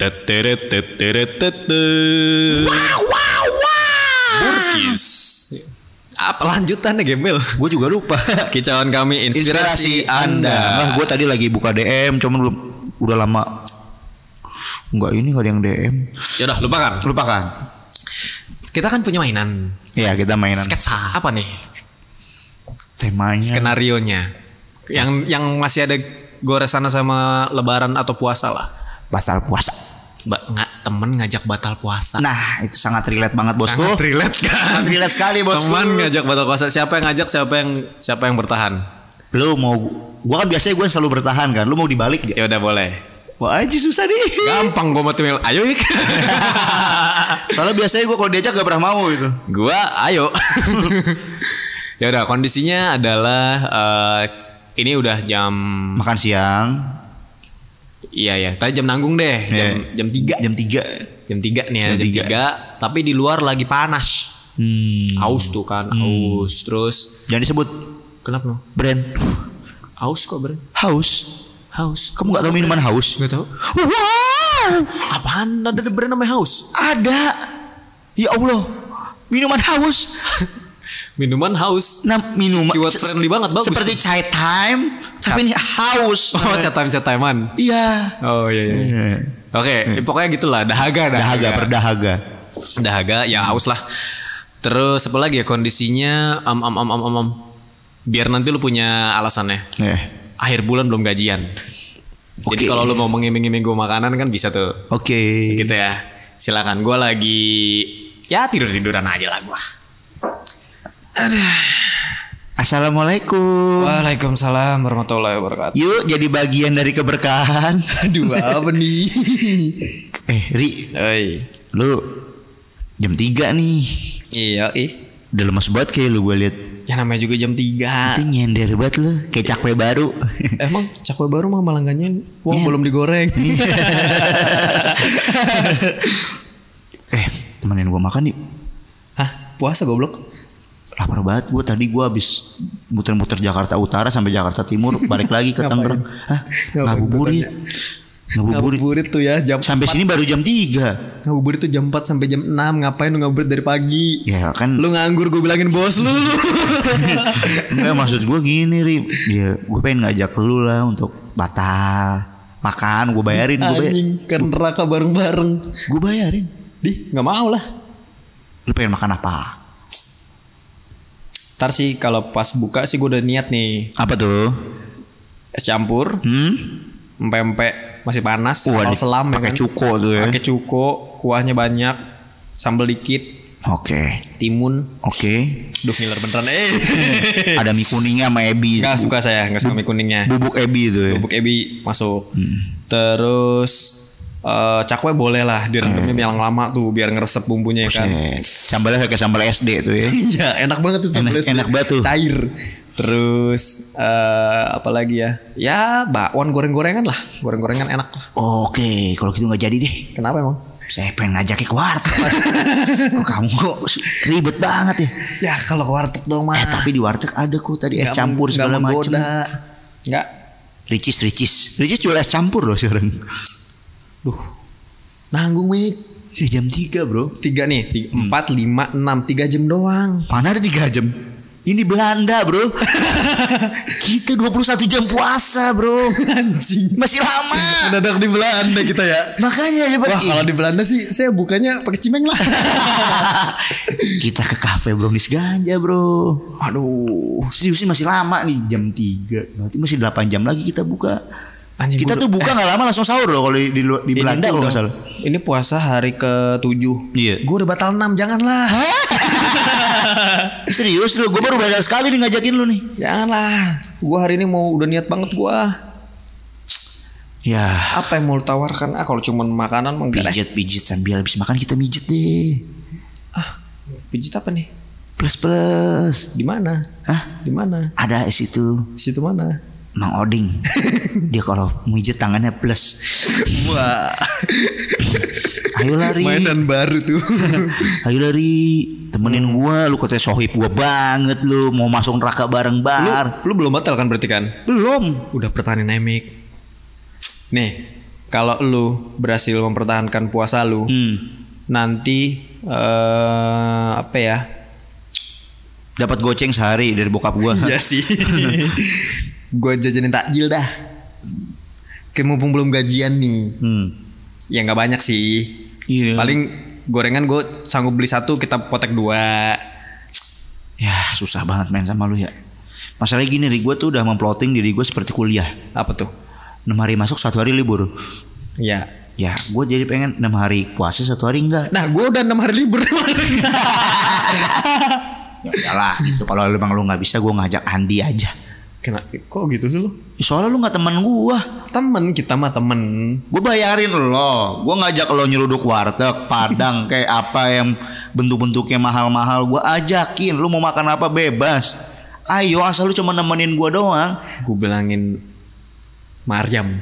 Teteret teteret teteret. Wow, wow, wow. Burkis. Apa lanjutannya gembel? Gue juga lupa. Kicauan kami inspirasi, Anda. Nah, gue tadi lagi buka DM, cuman belum udah lama. Enggak ini nggak ada yang DM. Yaudah lupakan. Lupakan. Kita kan punya mainan. Ya kita mainan Sketsa apa nih? temanya. Skenario nya. Yang yang masih ada goresan sama lebaran atau puasa lah. Pasal puasa. Ba nggak temen ngajak batal puasa. Nah itu sangat relate banget bosku. Sangat relate kan? Sangat relate sekali bosku. Teman ngajak batal puasa. Siapa yang ngajak? Siapa yang siapa yang bertahan? Lu mau, gua kan biasanya gue selalu bertahan kan. Lu mau dibalik gak? Ya udah boleh. Wah aja susah nih. Gampang gue mau timil. Ayo ik. Soalnya biasanya gue kalau diajak gak pernah mau gitu. Gua ayo. ya udah kondisinya adalah eh, ini udah jam Makan siang. Iya ya. Tadi jam nanggung deh. Jam Iya. jam 3. Jam 3 Jam 3 nih ya, Jam jam, tiga. 3. Tapi di luar lagi panas. Hmm. Aus tuh kan, aus. Terus Jangan disebut kenapa? no? brand. Aus kok, Bro? Haus. Haus. Kamu gak tahu minuman haus? Gak tau. Wow. Apaan ada brand namanya haus? Ada. Ya Allah. Minuman haus. Minuman haus. Nah, minuman Keyword friendly banget, bagus. Seperti chai time, tapi ini haus. Oh, cat time cat timean. Iya. Oh iya iya. Iya. Oke, ya pokoknya gitulah, dahaga, dahaga. Dahaga, berdahaga. dahaga ya haus lah. Terus apa lagi ya kondisinya am am am am am, am. Biar nanti lu punya alasannya. Eh. Akhir bulan belum gajian. Jadi Oke. kalau lu mau mengiming-iming gue makanan kan bisa tuh. Oke. Gitu ya. Silakan. Gue lagi ya tidur-tiduran aja lah gua. Assalamualaikum. Waalaikumsalam warahmatullahi wabarakatuh. Yuk jadi bagian dari keberkahan. Aduh, apa nih? eh, Ri, Oi. lu jam 3 nih. Iya, ih. Udah lemes banget kayak lu gue liat. Ya namanya juga jam 3. Itu nyender banget lu, kayak cakwe baru. Emang cakwe baru mah malah Wah, belum digoreng. eh, temenin gua makan yuk. Hah? Puasa goblok? Lapar banget gue tadi gue habis muter-muter Jakarta Utara sampai Jakarta Timur balik lagi ke Tangerang. Hah? Ngapain? Ngabuburit. Ngabuburit. Ngabuburit. Tuh ya jam Sampai sini baru jam 3 Ngabuburit tuh jam 4 sampai jam 6 Ngapain lu ngabuburit dari pagi? Ya kan Lu nganggur gue bilangin bos lu. Enggak maksud gue gini Ri. Ya gue pengen ngajak lu lah untuk batal Makan gue bayarin Gue bayar, Anjing ke neraka bareng-bareng. Gue bayarin. Di gak mau lah. Lu pengen makan apa? Ntar sih kalau pas buka sih gue udah niat nih. Apa tuh? Es campur. Hmm? Empek-empek masih panas Wah, Kapal di- selam ya kan? cuko tuh ya. Pakai cuko Kuahnya banyak Sambal dikit. Oke. Timun. Oke. Duh ngiler beneran Eh. Ada mie kuningnya sama ebi. Gak suka saya Gak suka mie kuningnya. Bubuk ebi itu ya? Bubuk ebi masuk. Hmm. Terus eh cakwe boleh lah direndamnya yang lama tuh biar ngeresep bumbunya ya kan. Sambalnya kayak sambal SD tuh ya Iya, enak banget tuh sambal Enak- SD. enak banget tuh. Cair. Terus eh apa lagi ya? Ya, bakwan goreng-gorengan lah. Goreng-gorengan enak lah. Oke kalau gitu nggak jadi deh Kenapa emang? Saya pengen ngajaknya ke warteg Kok kamu kok ribet banget ya Ya kalau ke warteg dong mah. Eh tapi di warteg ada kok tadi es campur segala macam Enggak. Ricis Ricis Ricis jual es campur loh sekarang Duh. Nanggung Mik. Eh jam 3 bro Tiga nih, tiga, empat, lima, enam, tiga jam doang. Mana ada 3 jam Ini Belanda bro Kita 21 jam puasa bro Anjing. Masih lama Mendadak di Belanda kita ya. Makanya hebat Wah kalau di Belanda sih saya bukanya pakai cimeng lah. Kita ke kafe brownies ganja bro Aduh. Serius sih masih lama nih jam 3 Berarti masih 8 jam lagi kita buka Anjing Kita tuh buka nggak lama langsung sahur loh kalau di, di, di Belanda kalau nggak salah Ini puasa hari ke 7 Iya. Gue udah batal 6 janganlah. Serius lu, gue baru belajar sekali nih ngajakin lu nih Janganlah. Gue hari ini mau udah niat banget gue. Ya Apa yang mau lu tawarkan? Ah kalau cuma makanan mah enggak deh. pijit-pijit sambil habis makan kita mijet deh Ah, pijit apa nih? Plus plus Di mana? Hah? Di mana? Ada es itu Di situ mana? Mang Oding Dia kalau mijet tangannya plus Wah. Ayo lari Mainan baru tuh. Ayo lari Temenin gua Lu katanya sohib gua banget lu Mau masuk neraka bareng lu, bar lu belum batal kan berarti kan? Belum Udah pertanian nemik. Nih, kalau lu berhasil mempertahankan puasa lu, Hmm. nanti eh apa ya? Dapat goceng sehari dari bokap gua. Iya sih. gua jajanin takjil dah. Kayak mumpung belum gajian nih. Hmm. Ya nggak banyak sih. Iya. Paling gorengan gue sanggup beli satu kita potek dua. Ya susah banget main sama lu ya. Masalahnya gini, Ri, gue tuh udah memploting diri gue seperti kuliah. Apa tuh? 6 hari masuk, satu hari libur. Ya. Ya, gue jadi pengen 6 hari puasa, satu hari enggak. Nah gue udah enam hari libur. Ya udahlah, gitu. Kalau emang lu nggak bisa, gue ngajak Andi aja. Kena, kok gitu sih lu? Soalnya lu nggak teman gue. Temen kita mah temen. Gue bayarin lo. Gue ngajak lo nyeruduk warteg, padang, kayak apa yang bentuk-bentuknya mahal-mahal. Gue ajakin. Lu mau makan apa bebas. Ayo asal lu cuma nemenin gue doang. Gue bilangin Maryam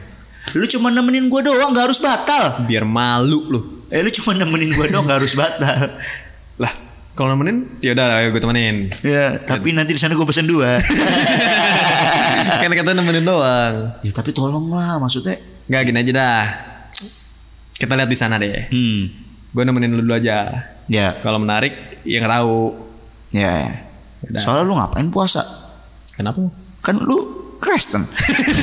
Lu cuma nemenin gue doang, gak harus batal. biar malu lu. Eh lu cuma nemenin gue doang, gak harus batal. Lah kalau nemenin ya udah ayo gue temenin. Ya, tapi nanti di sana gue pesen dua. kan kata nemenin doang. ya tapi tolonglah, maksudnya. Nggak gini aja dah. Kita lihat di sana deh. Hmm, Gue nemenin lu dulu aja. ya, Kalau menarik ya nggak tahu. ya. Udah. Soalnya lu ngapain puasa? Kenapa? Kan lu Kristen.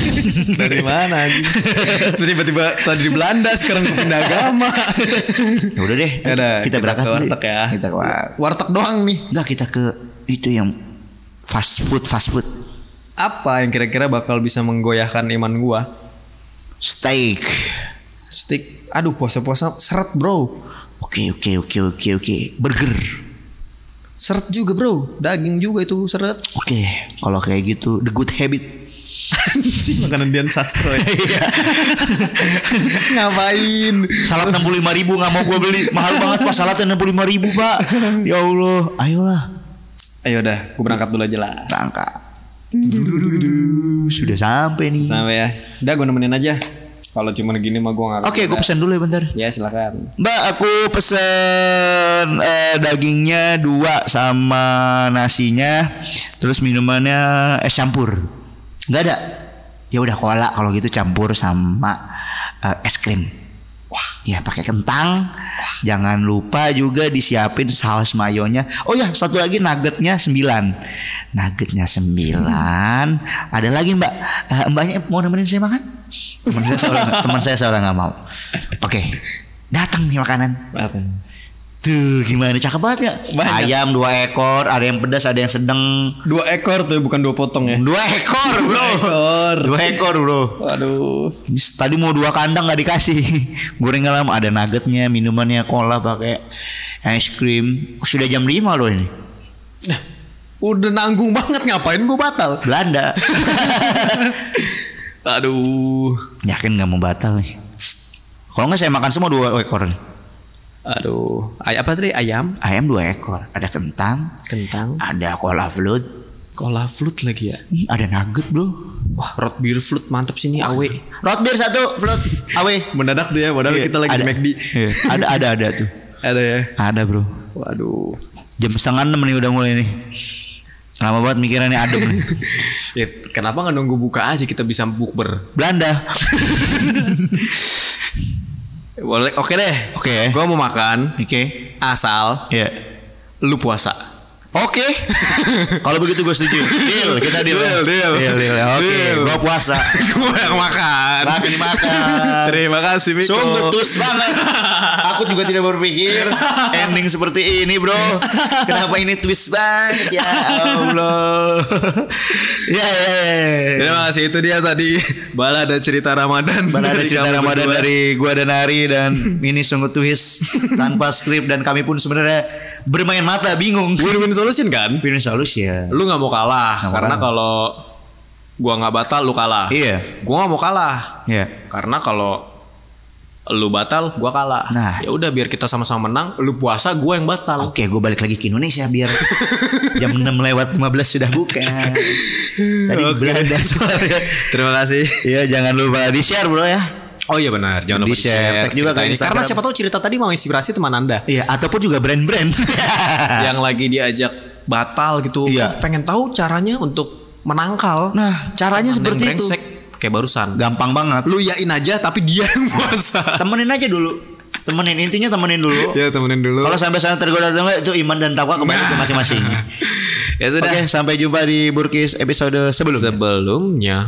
Dari mana anjing? Tiba-tiba tadi di Belanda sekarang pindah agama. ya udah deh, Ya udah, kita, berangkat ke warteg ya. Kita ke warteg. Doang nih. Enggak kita ke itu yang fast food fast food Apa yang kira-kira bakal bisa menggoyahkan iman gua? steak. Stick. Aduh puasa-puasa seret bro. Oke oke oke oke oke burger. Seret juga bro. Daging juga itu seret. Oke kalau kayak gitu the good habit. Anjing makanan Dian Sastro ya. Ngapain? Salad enam puluh ribu nggak mau gue beli mahal banget pak saladnya enam puluh ribu pak. Ya Allah ayolah Ayo udah, gue berangkat dulu aja lah. berangkat. Sudah sampai nih. Sampai ya. Udah gue nemenin aja. Kalau cuma gini mah gue gak Oke gue pesan dulu ya bentar. Ya silakan. Mbak aku pesen eh, dagingnya dua sama nasinya, terus minumannya es campur. Nggak ada. Ya udah cola kalau gitu campur sama eh, es krim. Wah, ya pakai kentang. Jangan lupa juga disiapin saus mayonya. Oh ya, satu lagi nuggetnya 9. Nuggetnya 9. Ada lagi Mbak. Eh, mbaknya mau nemenin saya makan? Teman saya soalnya teman saya soalnya nggak mau. Oke. Datang nih makanan. Tuh gimana cakep banget ya Banyak. Ayam dua ekor Ada yang pedas ada yang sedang Dua ekor tuh bukan dua potong ya. Dua ekor bro ekor. Dua ekor bro Waduh. Tadi mau dua kandang nggak dikasih Gorengan lama Ada nuggetnya Minumannya cola pakai Es krim Sudah jam 5 loh ini Nah, udah nanggung banget ngapain gue batal. Belanda Aduh. Yakin nggak mau batal nih Kalau nggak saya makan semua dua ekor nih. Aduh. Apa tadi? Ayam, Ayam dua ekor Ada kentang kentang, Ada cola float cola float lagi ya. Hmm, Ada nugget bro Wah, root beer float mantep sini awe. Root beer satu float Awe Mendadak tuh ya, padahal kita lagi ada, di McD. Iya, Ada ada ada tuh Ada ya. Ada bro Waduh. Jam setengah enam nih udah mulai nih Lama banget mikirannya adem nih Ya, kenapa nggak nunggu buka aja kita bisa bukber? Belanda Boleh, oke deh. Oke. Gua mau makan Oke asal Ya lu puasa. Oke Kalau begitu gue setuju Deal Kita deal ya. Deal, deal. Deal, deal. Oke Deal. Gue puasa Gua yang makan. Makan dimakan. Terima kasih Miko. Sungguh tus banget Aku juga tidak berpikir Ending seperti ini bro Kenapa ini twist banget Ya Allah Ya ya ya Terima kasih itu dia tadi balada cerita Ramadan. Mana ada dari cerita Ramadan berdua. dari gua dan Ari dan ini sungguh twist tanpa skrip dan kami pun sebenarnya bermain mata bingung. win-win solution kan? Solusi ya. Lu nggak mau kalah mau karena kalau gua nggak batal lu kalah. Iya. Gua nggak mau kalah Ya. karena kalau lu batal gua kalah. Nah. ya udah biar kita sama-sama menang. Lu puasa gua yang batal. Oke, gue balik lagi ke Indonesia biar jam 6 lewat 15 sudah buka. Tadi di Oke. Belanda soalnya. Terima kasih. Iya, jangan lupa di-share bro ya. Oh iya benar, jangan lupa Di-share, di-share tag juga ke. Instagram. Karena siapa tahu cerita tadi mau inspirasi teman Anda Iya, ataupun juga brand-brand. yang lagi diajak batal gitu. Iya. Pengen tahu caranya untuk menangkal. Nah, caranya seperti itu. kayak barusan. Gampang banget. Lu yain aja tapi dia yang puasa. Temenin aja dulu. Temenin intinya temenin dulu. ya temenin dulu. Kalau sampai sana tergoda enggak itu iman dan takwa kembali ke masing-masing. ya sudah. Oke, sampai jumpa di Burkis episode sebelumnya. Sebelumnya